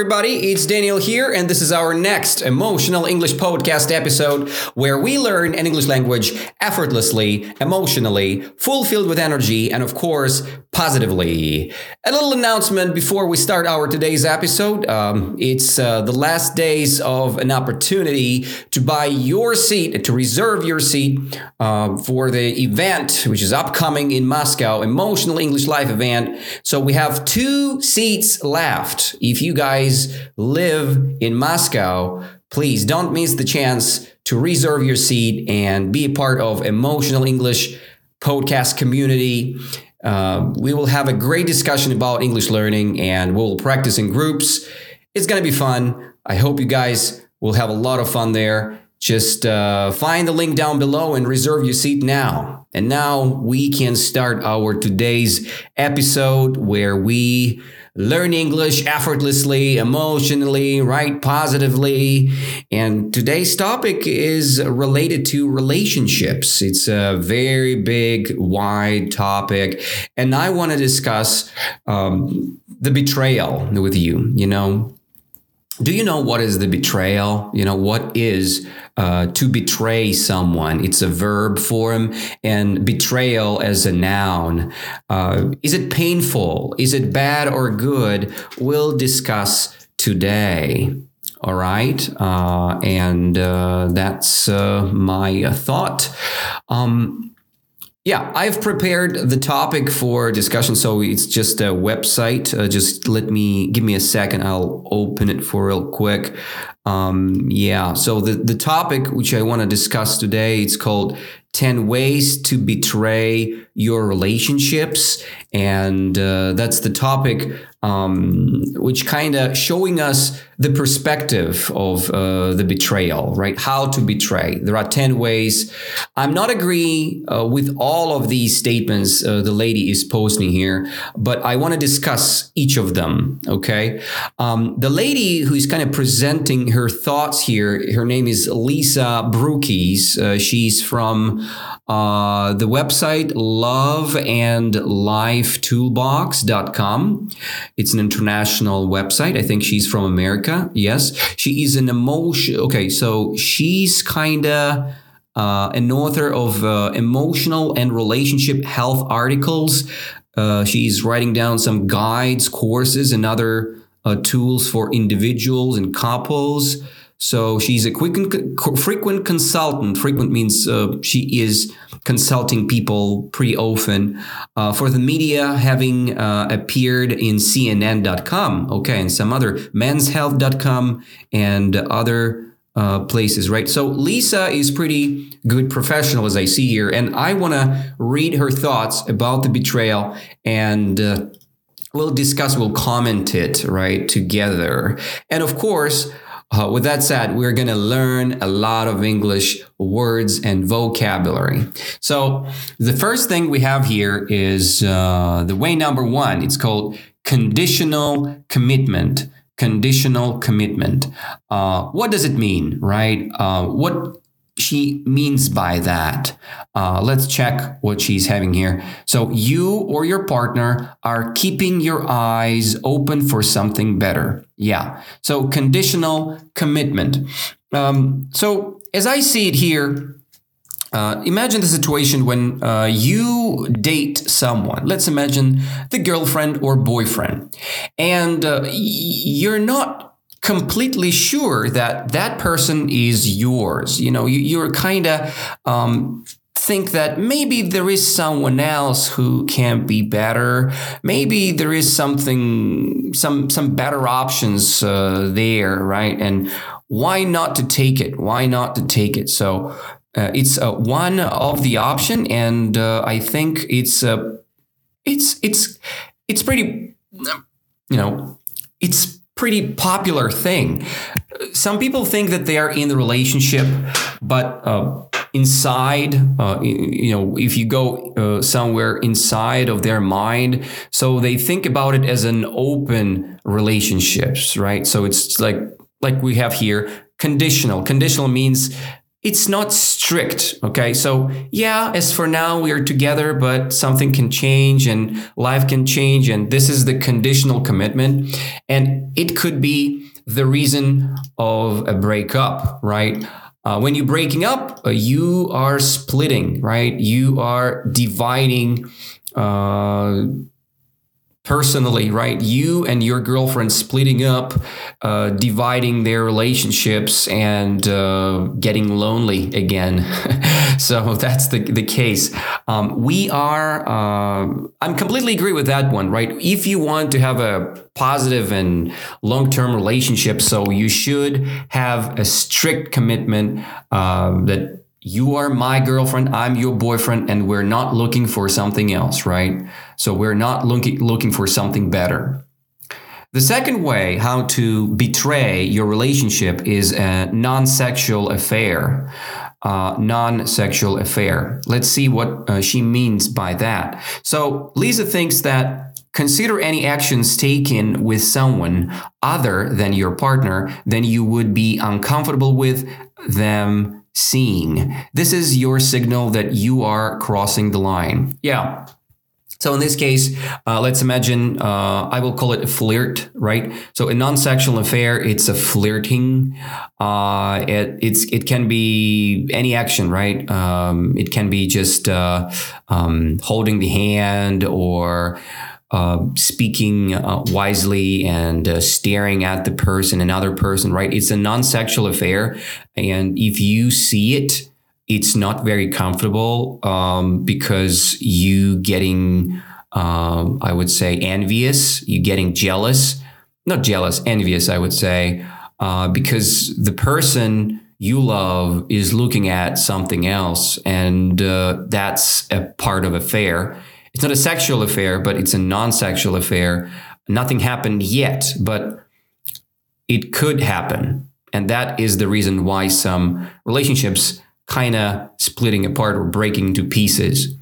everybody. It's Daniel here, and this is our next emotional English podcast episode where we learn an English language effortlessly, emotionally, fulfilled with energy, and of course, positively. A little announcement before we start our today's episode. Um, it's uh, the last days of an opportunity to buy your seat, to reserve your seat uh, for the event, which is upcoming in Moscow, Emotional English Life event. So we have two seats left. If you guys live in Moscow, please don't miss the chance to reserve your seat and be a part of Emotional English podcast community. Uh, we will have a great discussion about English learning and we'll practice in groups. It's going to be fun. I hope you guys will have a lot of fun there. Just uh, find the link down below and reserve your seat now. And now we can start our today's episode where we learn English effortlessly, emotionally, right? Positively. And today's topic is related to relationships. It's a very big, wide topic. And I want to discuss um, the betrayal with you. You know, do you know what is the betrayal? You know, what is uh, to betray someone? It's a verb form, and betrayal as a noun. Uh, is it painful? Is it bad or good? We'll discuss today. All right. Uh, and uh, that's uh, my thought. Um, yeah, I've prepared the topic for discussion. So it's just a website. Uh, just let me give me a second. I'll open it for real quick. Um, yeah. So the, the topic which I want to discuss today, it's called 10 ways to betray your relationships. And uh, that's the topic um, which kind of showing us the perspective of uh, the betrayal, right? How to betray. There are 10 ways. I'm not agree uh, with all of these statements uh, the lady is posting here, but I want to discuss each of them, okay? Um, the lady who is kind of presenting her thoughts here, her name is Lisa Brookes. Uh, she's from uh, the website loveandlifetoolbox.com. It's an international website. I think she's from America. Yes. She is an emotion. Okay. So she's kind of uh, an author of uh, emotional and relationship health articles. Uh, she's writing down some guides, courses, and other uh, tools for individuals and couples. So she's a quick frequent consultant. Frequent means uh, she is consulting people pretty often uh, for the media, having uh, appeared in CNN.com, okay, and some other menshealth.com and other uh, places, right? So Lisa is pretty good professional, as I see here, and I want to read her thoughts about the betrayal and uh, we'll discuss, we'll comment it, right, together. And of course, uh, with that said, we're going to learn a lot of English words and vocabulary. So, the first thing we have here is uh, the way number one. It's called conditional commitment. Conditional commitment. Uh, what does it mean, right? Uh, what she means by that. Uh, let's check what she's having here. So, you or your partner are keeping your eyes open for something better. Yeah. So, conditional commitment. Um, so, as I see it here, uh, imagine the situation when uh, you date someone. Let's imagine the girlfriend or boyfriend, and uh, you're not completely sure that that person is yours. You know, you, you're kind of um, think that maybe there is someone else who can be better. Maybe there is something, some some better options uh, there, right? And why not to take it? Why not to take it? So. Uh, it's uh, one of the option, and uh, I think it's uh, it's it's it's pretty, you know, it's pretty popular thing. Some people think that they are in the relationship, but uh, inside, uh, you know, if you go uh, somewhere inside of their mind, so they think about it as an open relationships, right? So it's like like we have here conditional. Conditional means it's not strict. Okay. So, yeah, as for now, we are together, but something can change and life can change. And this is the conditional commitment. And it could be the reason of a breakup, right? Uh, when you're breaking up, uh, you are splitting, right? You are dividing uh, personally, right? You and your girlfriend splitting up, uh, dividing their relationships, and uh, getting lonely again. so that's the, the case. Um, we are, uh, I'm completely agree with that one, right? If you want to have a positive and long term relationship, so you should have a strict commitment uh, that you are my girlfriend, I'm your boyfriend, and we're not looking for something else, right? So we're not looking looking for something better. The second way how to betray your relationship is a non-sexual affair. Uh, non-sexual affair. Let's see what uh, she means by that. So Lisa thinks that consider any actions taken with someone other than your partner then you would be uncomfortable with them seeing. This is your signal that you are crossing the line. Yeah. So in this case, uh, let's imagine uh, I will call it a flirt, right? So a non-sexual affair, it's a flirting. Uh, it it's it can be any action, right? Um, it can be just uh, um, holding the hand or uh, speaking uh, wisely and uh, staring at the person, another person, right? It's a non sexual affair. And if you see it, it's not very comfortable um, because you getting, um, I would say, envious, you getting jealous, not jealous, envious, I would say, uh, because the person you love is looking at something else. And uh, that's a part of affair it's not a sexual affair, but it's a non sexual affair. Nothing happened yet, but it could happen. And that is the reason why some relationships kind of splitting apart or breaking into pieces.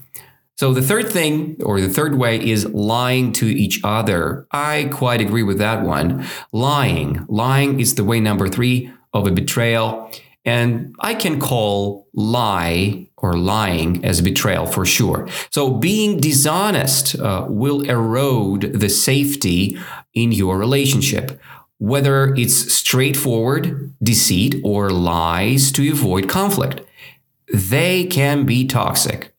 So the third thing or the third way is lying to each other. I quite agree with that one. Lying. Lying is the way number three of a betrayal. And I can call lie or lying as betrayal for sure. So being dishonest uh, will erode the safety in your relationship. Whether it's straightforward deceit or lies to avoid conflict, they can be toxic.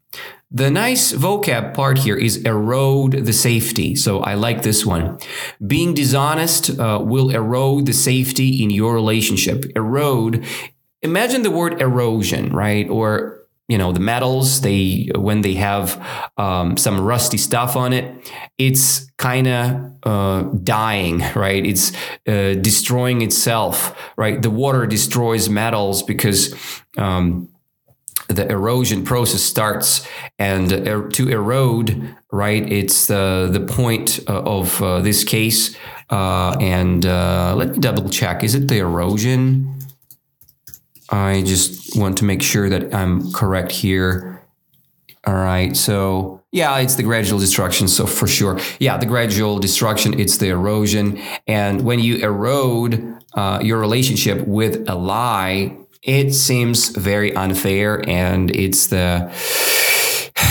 The nice vocab part here is erode the safety. So I like this one. Being dishonest uh, will erode the safety in your relationship. Erode imagine the word erosion, right? Or you know the metals they when they have um, some rusty stuff on it it's kind of uh, dying right? It's uh, destroying itself right? The water destroys metals because um, the erosion process starts and uh, to erode right? It's the the point uh, of uh, this case. Uh, and let me double check. Is it the erosion I just want to make sure that I'm correct here. All right. So, yeah, it's the gradual destruction. So, for sure. Yeah, the gradual destruction, it's the erosion. And when you erode uh, your relationship with a lie, it seems very unfair. And it's the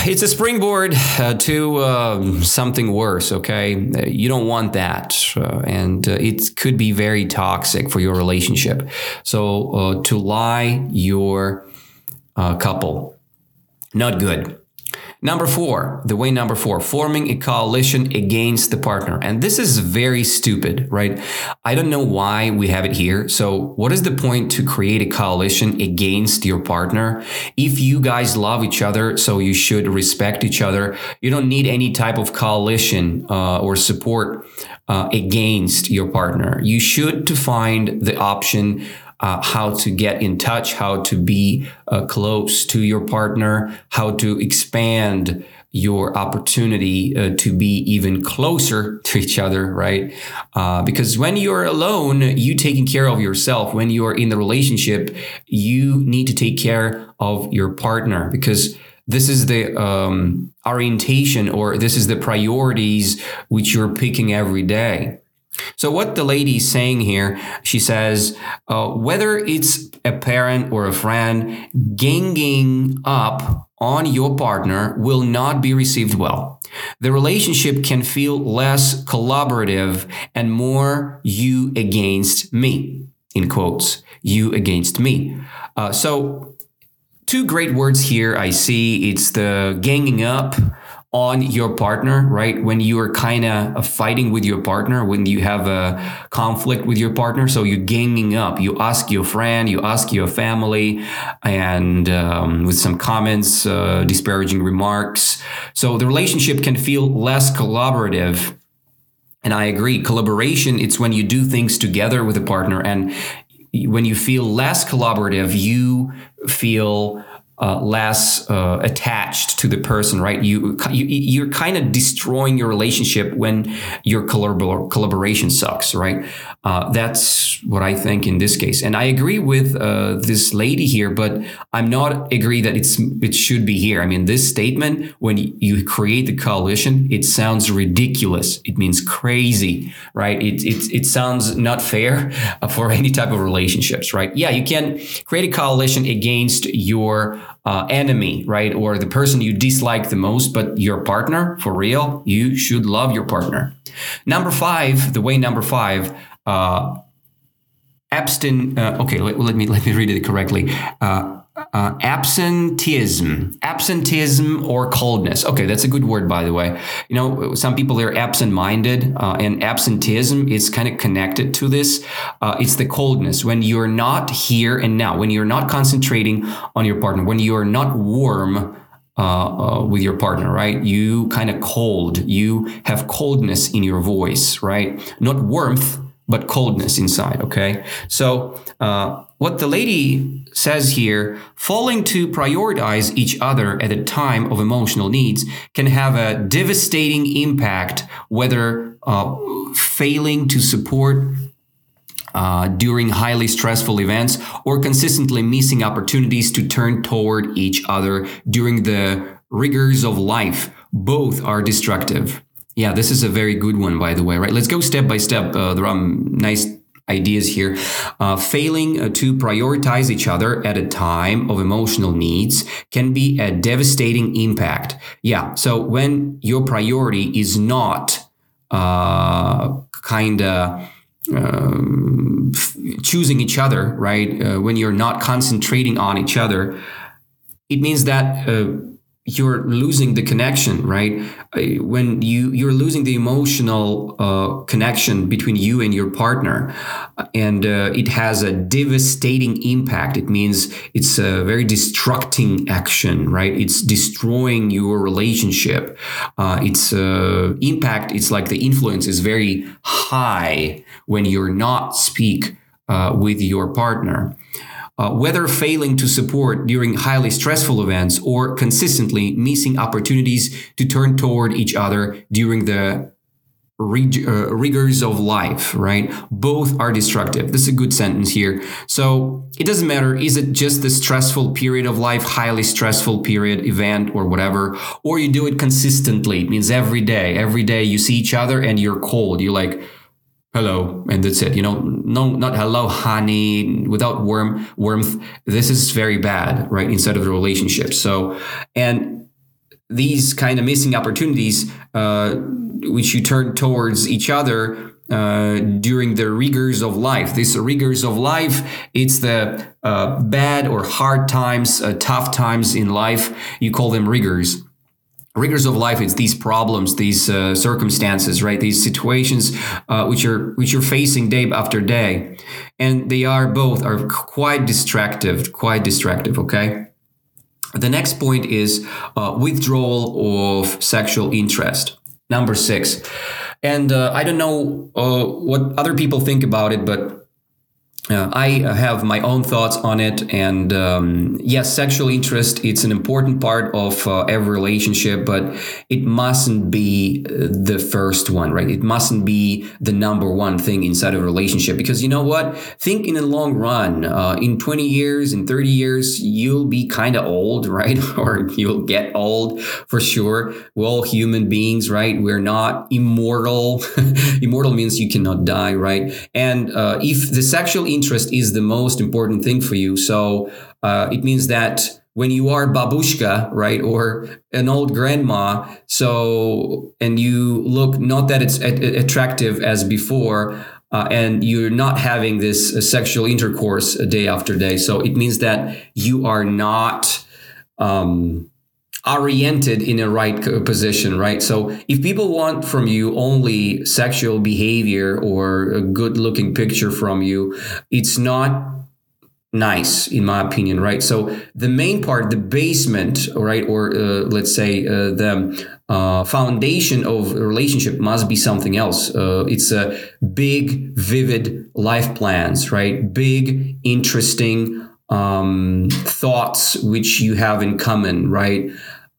it's a springboard uh, to uh, something worse. Okay, you don't want that, uh, and uh, it could be very toxic for your relationship. So uh, to lie your uh, couple, not good. Number four, the way number four, forming a coalition against the partner. And this is very stupid, right? I don't know why we have it here. So, what is the point to create a coalition against your partner? If you guys love each other, so you should respect each other, you don't need any type of coalition uh, or support uh, against your partner. You should to find the option uh, how to get in touch, how to be uh, close to your partner, how to expand your opportunity uh, to be even closer to each other, right? Uh, because when you're alone, you taking care of yourself. When you're in the relationship, you need to take care of your partner because this is the um, orientation or this is the priorities which you're picking every day. So, what the lady's saying here, she says, uh, whether it's a parent or a friend, ganging up on your partner will not be received well. The relationship can feel less collaborative and more you against me, in quotes, you against me. Uh, so, two great words here I see it's the ganging up on your partner, right? When you are kind of fighting with your partner, when you have a conflict with your partner, so you're ganging up. You ask your friend, you ask your family, and um, with some comments, uh, disparaging remarks. So the relationship can feel less collaborative. And I agree, collaboration, it's when you do things together with a partner. And when you feel less collaborative, you feel uh, less uh, attached to the person, right? You, you you're kind of destroying your relationship when your collabor- collaboration sucks, right? Uh, that's what I think in this case, and I agree with uh, this lady here, but I'm not agree that it's it should be here. I mean, this statement when you create the coalition, it sounds ridiculous. It means crazy, right? It it it sounds not fair for any type of relationships, right? Yeah, you can create a coalition against your uh, enemy, right? Or the person you dislike the most, but your partner, for real, you should love your partner. Number five, the way number five, uh, abstin. Uh, okay, let, let, me let me read it correctly. Uh, uh, absenteeism, absenteeism or coldness. Okay, that's a good word, by the way. You know, some people are absent-minded, uh, and absenteeism is kind of connected to this. Uh, it's the coldness when you're not here and now, when you're not concentrating on your partner, when you are not warm. Uh, uh, with your partner, right? You kind of cold. You have coldness in your voice, right? Not warmth, but coldness inside. Okay. So, uh, what the lady says here, falling to prioritize each other at a time of emotional needs can have a devastating impact, whether uh, failing to support uh, during highly stressful events or consistently missing opportunities to turn toward each other during the rigors of life. Both are destructive. Yeah, this is a very good one, by the way, right? Let's go step by step. Uh, there are nice ideas here. Uh, failing uh, to prioritize each other at a time of emotional needs can be a devastating impact. Yeah. So when your priority is not uh, kind of um, choosing each other, right? Uh, when you're not concentrating on each other, it means that uh, you're losing the connection right? Uh, when you you're losing the emotional uh, connection between you and your partner and uh, it has a devastating impact. It means it's a very destructing action right? It's destroying your relationship. Uh, its uh, impact it's like the influence is very high when you're not speak uh, with your partner uh, whether failing to support during highly stressful events or consistently missing opportunities to turn toward each other during the rig- uh, rigors of life, right? Both are destructive. This is a good sentence here. So it doesn't matter. Is it just the stressful period of life, highly stressful period, event, or whatever, or you do it consistently? It means every day, every day you see each other and you're cold. You're like, hello and that's it you know no not hello honey without warm warmth this is very bad right inside of the relationship so and these kind of missing opportunities uh, which you turn towards each other uh, during the rigors of life. These rigors of life, it's the uh, bad or hard times, uh, tough times in life. You call them rigors rigors of life it's these problems these uh, circumstances right? These situations uh, which are which you're facing day after day. And they are both are quite distractive quite distractive okay? The next point is uh, withdrawal of sexual interest number six. And uh, i don't know uh, what other people think about it but uh, I have my own thoughts on it, and um, yes, sexual interest it's an important part of uh, every relationship, but it mustn't be uh, the first one, right? It mustn't be the number one thing inside of a relationship because you know what? Think in the long run, uh, in twenty years, in thirty years, you'll be kind of old, right? or you'll get old for sure. We're all human beings, right? We're not immortal. immortal means you cannot die, right? And uh, if the sexual interest is the most important thing for you. So uh, it means that when you are babushka, right, or an old grandma, so and you look not that it's attractive as before, uh, and you're not having this uh, sexual intercourse day after day, so it means that you are not. Um, oriented in a right position, right? So if people want from you only sexual behavior or a good looking picture from you, it's not nice in my opinion right? So the main part the basement right or uh, let's say uh, the uh, foundation of relationship must be something else. Uh, it's a big vivid life plans right? Big interesting um, thoughts which you have in common right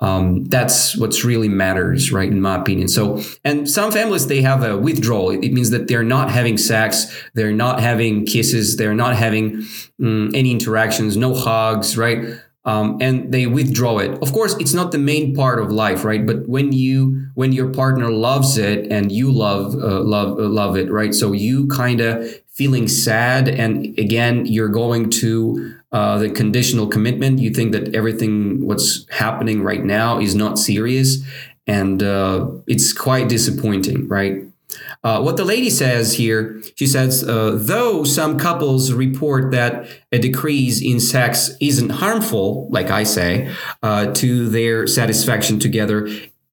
um, that's what's really matters, right? In my opinion. So, and some families they have a withdrawal. It means that they're not having sex, they're not having kisses, they're not having um, any interactions, no hugs, right? Um, and they withdraw it. Of course, it's not the main part of life, right? But when you when your partner loves it and you love uh, love uh, love it, right? So you kind of feeling sad, and again, you're going to uh, the conditional commitment. You think that everything what's happening right now is not serious, and uh, it's quite disappointing, right? Uh, what the lady says here, she says, uh, though some couples report that a decrease in sex isn't harmful, like I say, uh, to their satisfaction together,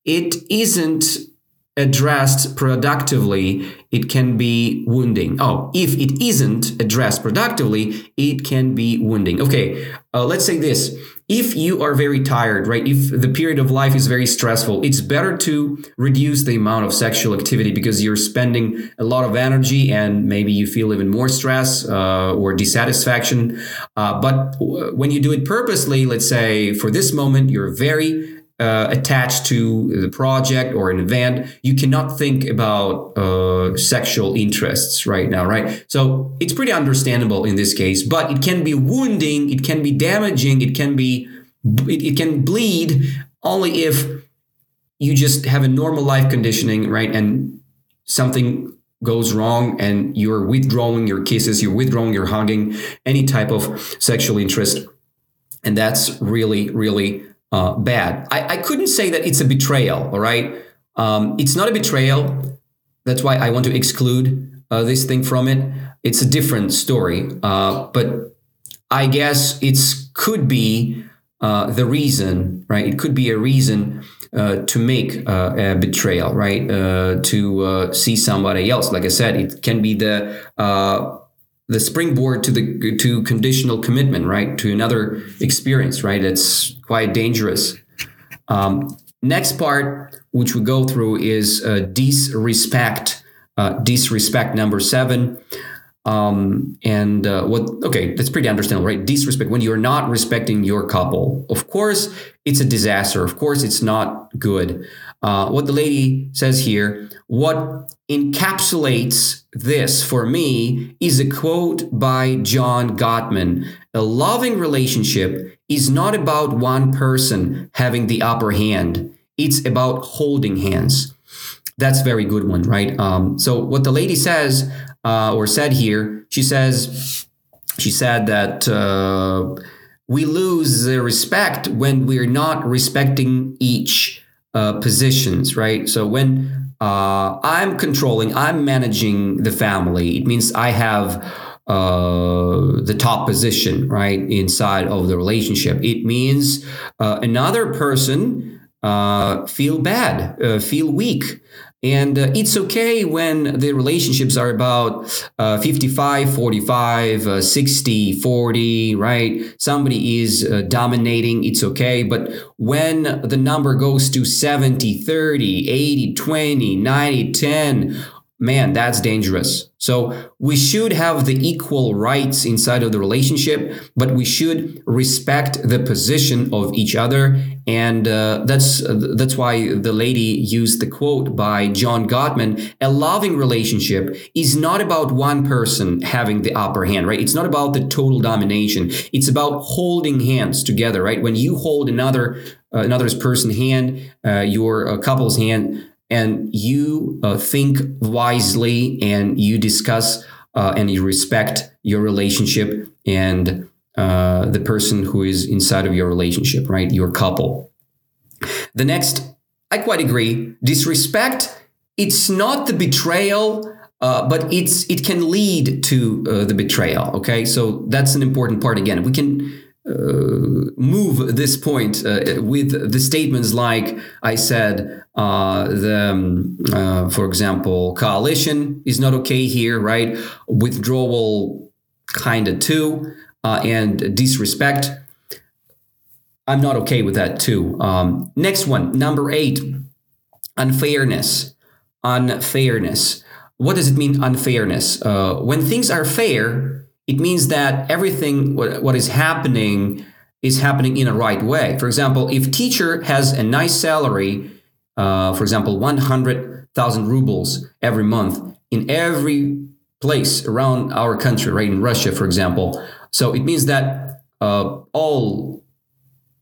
it isn't addressed productively, it can be wounding. Oh, if it isn't addressed productively, it can be wounding. Okay, uh, let's say this. If you are very tired, right? If the period of life is very stressful, it's better to reduce the amount of sexual activity because you're spending a lot of energy and maybe you feel even more stress uh, or dissatisfaction. Uh, but when you do it purposely, let's say for this moment, you're very uh, attached to the project or an event, you cannot think about uh, sexual interests right now, right? So it's pretty understandable in this case, but it can be wounding, it can be damaging, it can be, it, it can bleed only if you just have a normal life conditioning, right? And something goes wrong and you're withdrawing your kisses, you're withdrawing your hugging, any type of sexual interest. And that's really, really uh, bad. I, I couldn't say that it's a betrayal, all right? Um, it's not a betrayal. That's why I want to exclude uh, this thing from it. It's a different story. Uh, but I guess it could be uh, the reason, right? It could be a reason uh, to make uh, a betrayal, right? to see somebody else. Like I said, it can be the the springboard to the to conditional commitment, right? To another experience, right? It's quite dangerous. Um, next part, which we go through, is uh, disrespect. Uh, disrespect number seven. Um, and uh, what? Okay, that's pretty understandable, right? Disrespect when you're not respecting your couple. Of course, it's a disaster. Of course, it's not good. Uh, what the lady says here, what encapsulates this for me is a quote by John Gottman. A loving relationship is not about one person having the upper hand. It's about holding hands. That's a very good one, right? Um, so what the lady says uh, or said here, she says, she said that uh, we lose the respect when we're not respecting each uh, positions, right? So when uh, I'm controlling, I'm managing the family, it means I have uh, the top position, right, inside of the relationship. It means uh, another person uh, feel bad, uh, feel weak. And uh, it's okay when the relationships are about uh, 55, 45, uh, 60, 40, right? Somebody is uh, dominating, it's okay. But when the number goes to 70, 30, 80, 20, 90, 10, man, that's dangerous. So we should have the equal rights inside of the relationship, but we should respect the position of each other. And uh, that's uh, that's why the lady used the quote by John Gottman: "A loving relationship is not about one person having the upper hand, right? It's not about the total domination. It's about holding hands together, right? When you hold another uh, another person's hand, uh, your uh, couple's hand." And you uh, think wisely and you discuss uh, and you respect your relationship and uh, the person who is inside of your relationship, right? Your couple. The next, I quite agree. Disrespect, it's not the betrayal. Uh, but it's it can lead to uh, the betrayal. Okay, so that's an important part. Again, we can uh, move this point uh, with the statements like I said, uh, the um, uh, for example, coalition is not okay here, right? Withdrawal, kind of too, uh, and disrespect. I'm not okay with that too. Um, next one, number eight, unfairness. Unfairness. What does it mean, unfairness? Uh, when things are fair, it means that everything what, what is happening is happening in a right way. For example, if teacher has a nice salary, uh, for example, 100,000 rubles every month in every place around our country, right? In Russia, for example. So it means that uh, all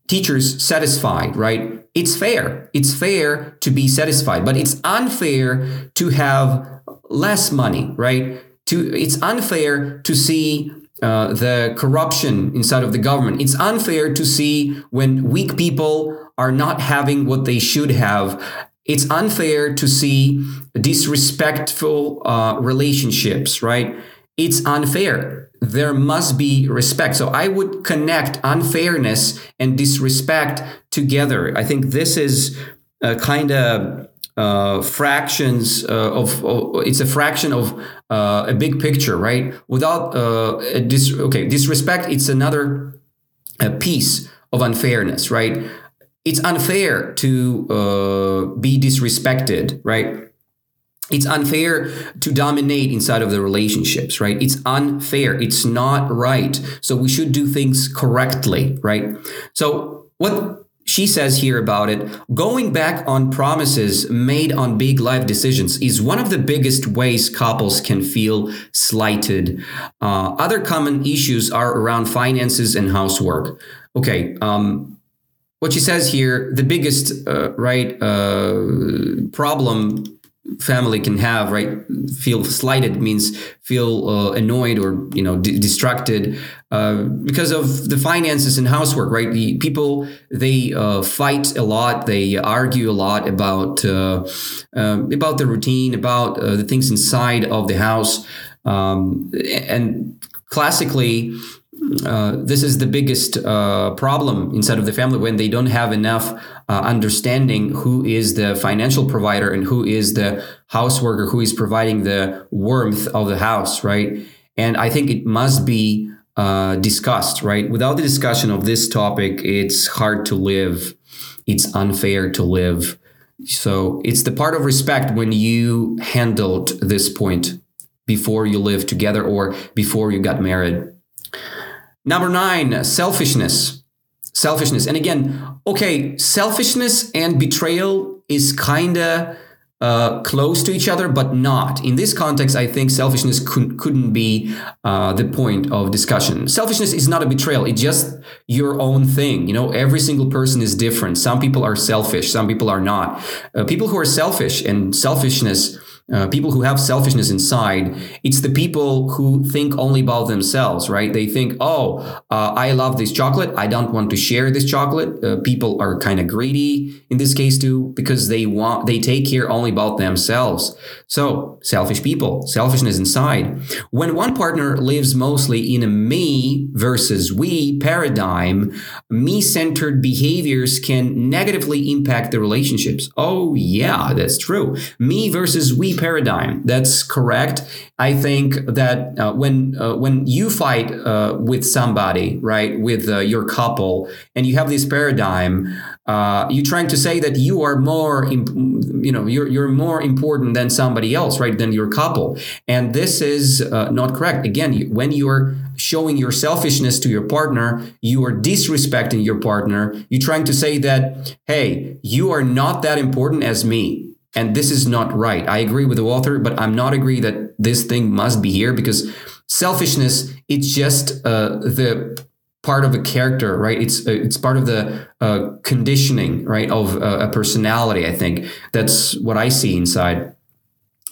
teachers satisfied, right? It's fair. It's fair to be satisfied, but it's unfair to have less money, right? To it's unfair to see uh, the corruption inside of the government. It's unfair to see when weak people are not having what they should have. It's unfair to see disrespectful uh, relationships, right? It's unfair. There must be respect. So I would connect unfairness and disrespect together. I think this is a kind of uh, fractions uh, of, of, it's a fraction of uh, a big picture right? Without uh, dis- okay disrespect it's another piece of unfairness right? It's unfair to uh, be disrespected right? It's unfair to dominate inside of the relationships right? It's unfair. It's not right. So we should do things correctly right? So what she says here about it going back on promises made on big life decisions is one of the biggest ways couples can feel slighted. Uh, other common issues are around finances and housework. Okay. Um, what she says here, the biggest uh, right uh, problem family can have right? Feel slighted means feel uh, annoyed or you know d- distracted uh, because of the finances and housework right? The people they uh, fight a lot. They argue a lot about uh, um, about the routine about uh, the things inside of the house. Um, and classically uh, this is the biggest uh, problem inside of the family when they don't have enough uh, understanding who is the financial provider and who is the house worker who is providing the warmth of the house, right? And I think it must be uh, discussed, right? Without the discussion of this topic, it's hard to live. It's unfair to live. So it's the part of respect when you handled this point before you lived together or before you got married. Number nine, selfishness. Selfishness. And again, okay, selfishness and betrayal is kind of uh, close to each other, but not. In this context, I think selfishness couldn't, couldn't be uh, the point of discussion. Selfishness is not a betrayal. It's just your own thing. You know, every single person is different. Some people are selfish. Some people are not. Uh, people who are selfish and selfishness uh, people who have selfishness inside, it's the people who think only about themselves, right? They think, oh, uh, I love this chocolate. I don't want to share this chocolate. Uh, people are kind of greedy in this case too, because they want, they take care only about themselves. So selfish people, selfishness inside. When one partner lives mostly in a me versus we paradigm, me centered behaviors can negatively impact the relationships. Oh, yeah, that's true. Me versus we paradigm. That's correct. I think that uh, when uh, when you fight uh, with somebody, right, with uh, your couple, and you have this paradigm, uh, you're trying to say that you are more, imp- you know, you're you're more important than somebody else, right, than your couple, and this is uh, not correct. Again, when you're showing your selfishness to your partner, you are disrespecting your partner. You're trying to say that, hey, you are not that important as me. And this is not right. I agree with the author, but I'm not agree that this thing must be here because selfishness, it's just uh, the part of a character, right? It's uh, it's part of the uh, conditioning, right, of uh, a personality. I think that's what I see inside.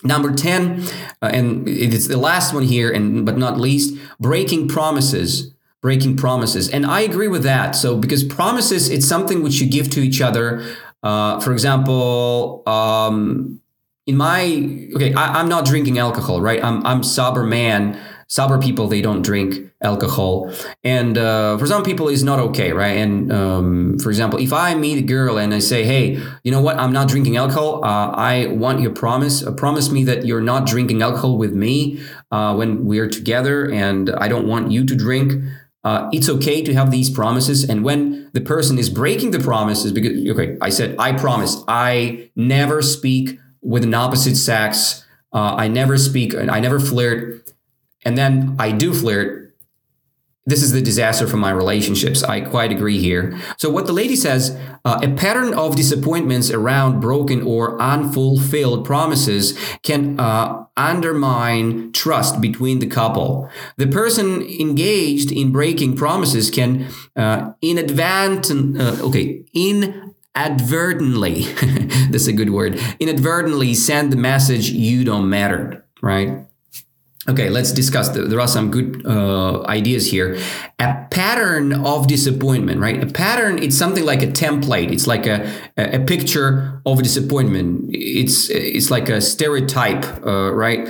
Number 10, uh, and it's the last one here, and but not least, breaking promises. Breaking promises. And I agree with that. So, because promises, it's something which you give to each other. Uh, for example, um, in my, okay, I, I'm not drinking alcohol, right? I'm, I'm sober man. Sober people they don't drink alcohol. And uh, for some people it's not okay right? And um, for example if i meet a girl and i say hey you know what? I'm not drinking alcohol. Uh, i want your promise. Uh, promise me that you're not drinking alcohol with me uh, when we're together and i don't want you to drink uh, it's okay to have these promises and when the person is breaking the promises because okay i said i promise. I never speak with an opposite sex. Uh, i never speak i never flirt. And then I do flirt, this is the disaster for my relationships. I quite agree here. So, what the lady says uh, a pattern of disappointments around broken or unfulfilled promises can uh, undermine trust between the couple. The person engaged in breaking promises can uh, inadvertent, uh, okay, inadvertently, that's a good word, inadvertently send the message you don't matter, right? Okay, let's discuss. There are some good uh, ideas here. A pattern of disappointment, right? A pattern, it's something like a template. It's like a, a picture of disappointment. It's it's like a stereotype, uh, right?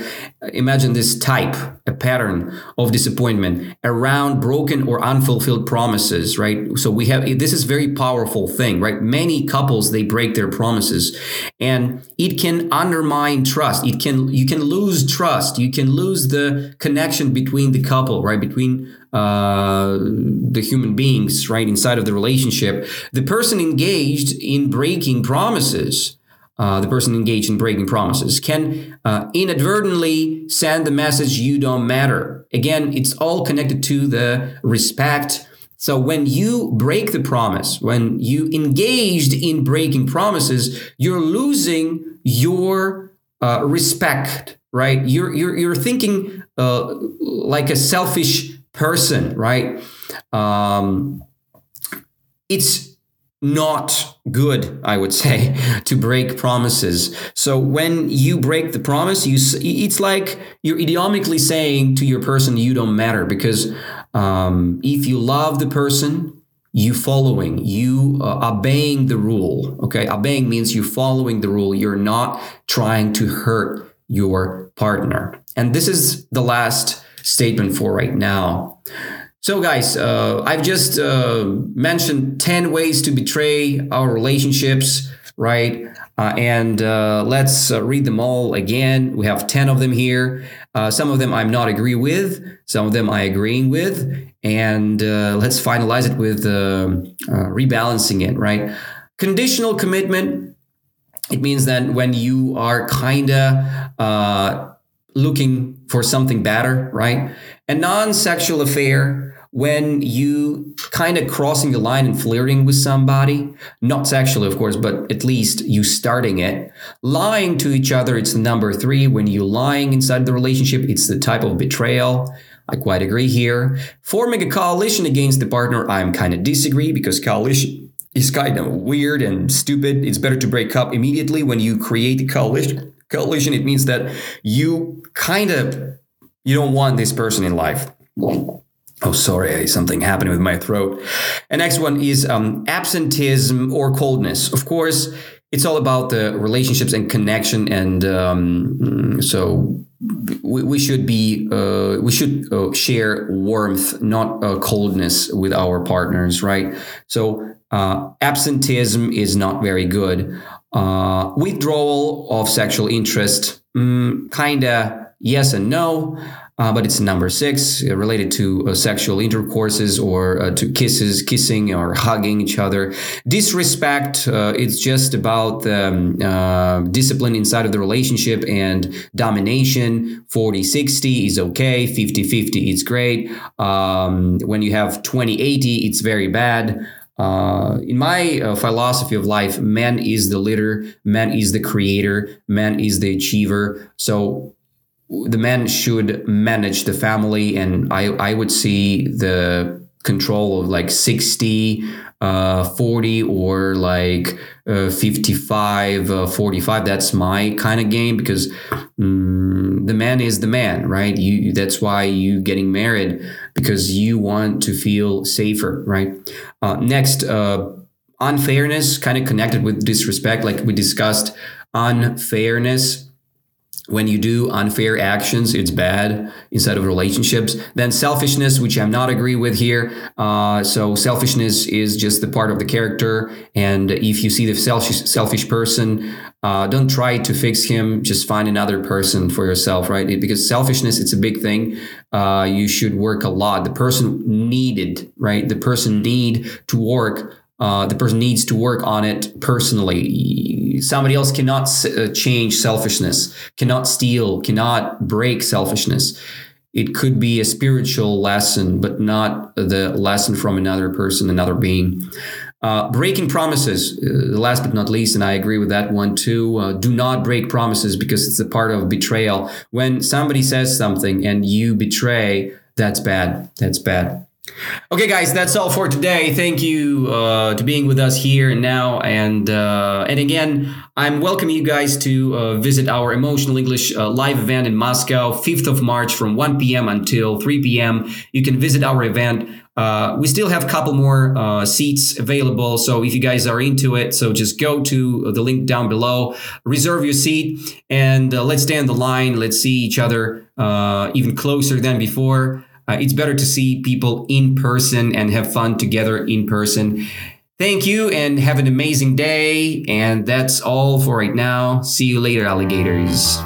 Imagine this type, a pattern of disappointment around broken or unfulfilled promises, right? So we have this is very powerful thing, right? Many couples they break their promises, and it can undermine trust. It can you can lose trust. You can lose the connection between the couple, right? Between uh, the human beings right inside of the relationship the person engaged in breaking promises uh, the person engaged in breaking promises can uh, inadvertently send the message you don't matter. Again it's all connected to the respect. So when you break the promise when you engaged in breaking promises you're losing your uh, respect right? You're you're, you're thinking uh, like a selfish person, right? Um, it's not good, I would say, to break promises. So when you break the promise, you it's like you're idiomically saying to your person, "You don't matter," because um, if you love the person, you following, you uh, obeying the rule. Okay, obeying means you following the rule. You're not trying to hurt your partner, and this is the last statement for right now. So, guys, uh, I've just uh, mentioned 10 ways to betray our relationships, right? Uh, and uh, let's uh, read them all again. We have 10 of them here. Uh, some of them I'm not agree with, some of them I agreeing with. And let's finalize it with rebalancing it, right? Conditional commitment. It means that when you are kind of looking for something better, right? A non sexual affair when you kind of crossing the line and flirting with somebody, not sexually, of course, but at least you starting it. Lying to each other, it's the number three. When you lying inside the relationship, it's the type of betrayal. I quite agree here. Forming a coalition against the partner, I'm kind of disagree because coalition is kind of weird and stupid. It's better to break up immediately when you create a coalition coalition it means that you kind of you don't want this person in life. Oh sorry something happened with my throat. And next one is um, absenteeism or coldness. Of course it's all about the relationships and connection and um, so we, we should be uh, we should uh, share warmth not uh, coldness with our partners right? So Uh, absenteeism is not very good. Uh, withdrawal of sexual interest, mm, kinda yes and no uh, but it's number six uh, related to uh, sexual intercourses or uh, to kisses, kissing or hugging each other. Disrespect, uh, it's just about um, discipline inside of the relationship and domination. 40 60 is okay, 50 50 is great. Um, when you have 20 80, it's very bad. Uh, in my uh, philosophy of life, man is the leader, man is the creator, man is the achiever. So the man should manage the family and i i would see the control of like 60 uh 40 or like uh, 55 uh, 45 that's my kind of game because mm, the man is the man right? You that's why you getting married because you want to feel safer right? Uh, next uh unfairness kind of connected with disrespect like we discussed unfairness when you do unfair actions it's bad inside of relationships. Then selfishness which i'm not agree with here. Uh, so selfishness is just the part of the character. And if you see the selfish, selfish person uh, don't try to fix him. Just find another person for yourself right? It, because selfishness it's a big thing. Uh, you should work a lot. The person needed right? The person need to work uh, the person needs to work on it personally. Somebody else cannot uh, change selfishness, cannot steal, cannot break selfishness. It could be a spiritual lesson, but not the lesson from another person, another being. Uh, breaking promises, uh, last but not least, and I agree with that one too. Uh, do not break promises because it's a part of betrayal. When somebody says something and you betray, that's bad. That's bad. Okay, guys, that's all for today. Thank you uh, to being with us here and now, and uh, and again, I'm welcoming you guys to uh, visit our Emotional English uh, live event in Moscow, 5th of March, from 1 p.m. until 3 p.m. You can visit our event. Uh, we still have a couple more uh, seats available, so if you guys are into it, so just go to the link down below, reserve your seat, and let's stand the line. Let's see each other even closer than before. Uh, it's better to see people in person and have fun together in person. Thank you and have an amazing day. And that's all for right now. See you later, alligators.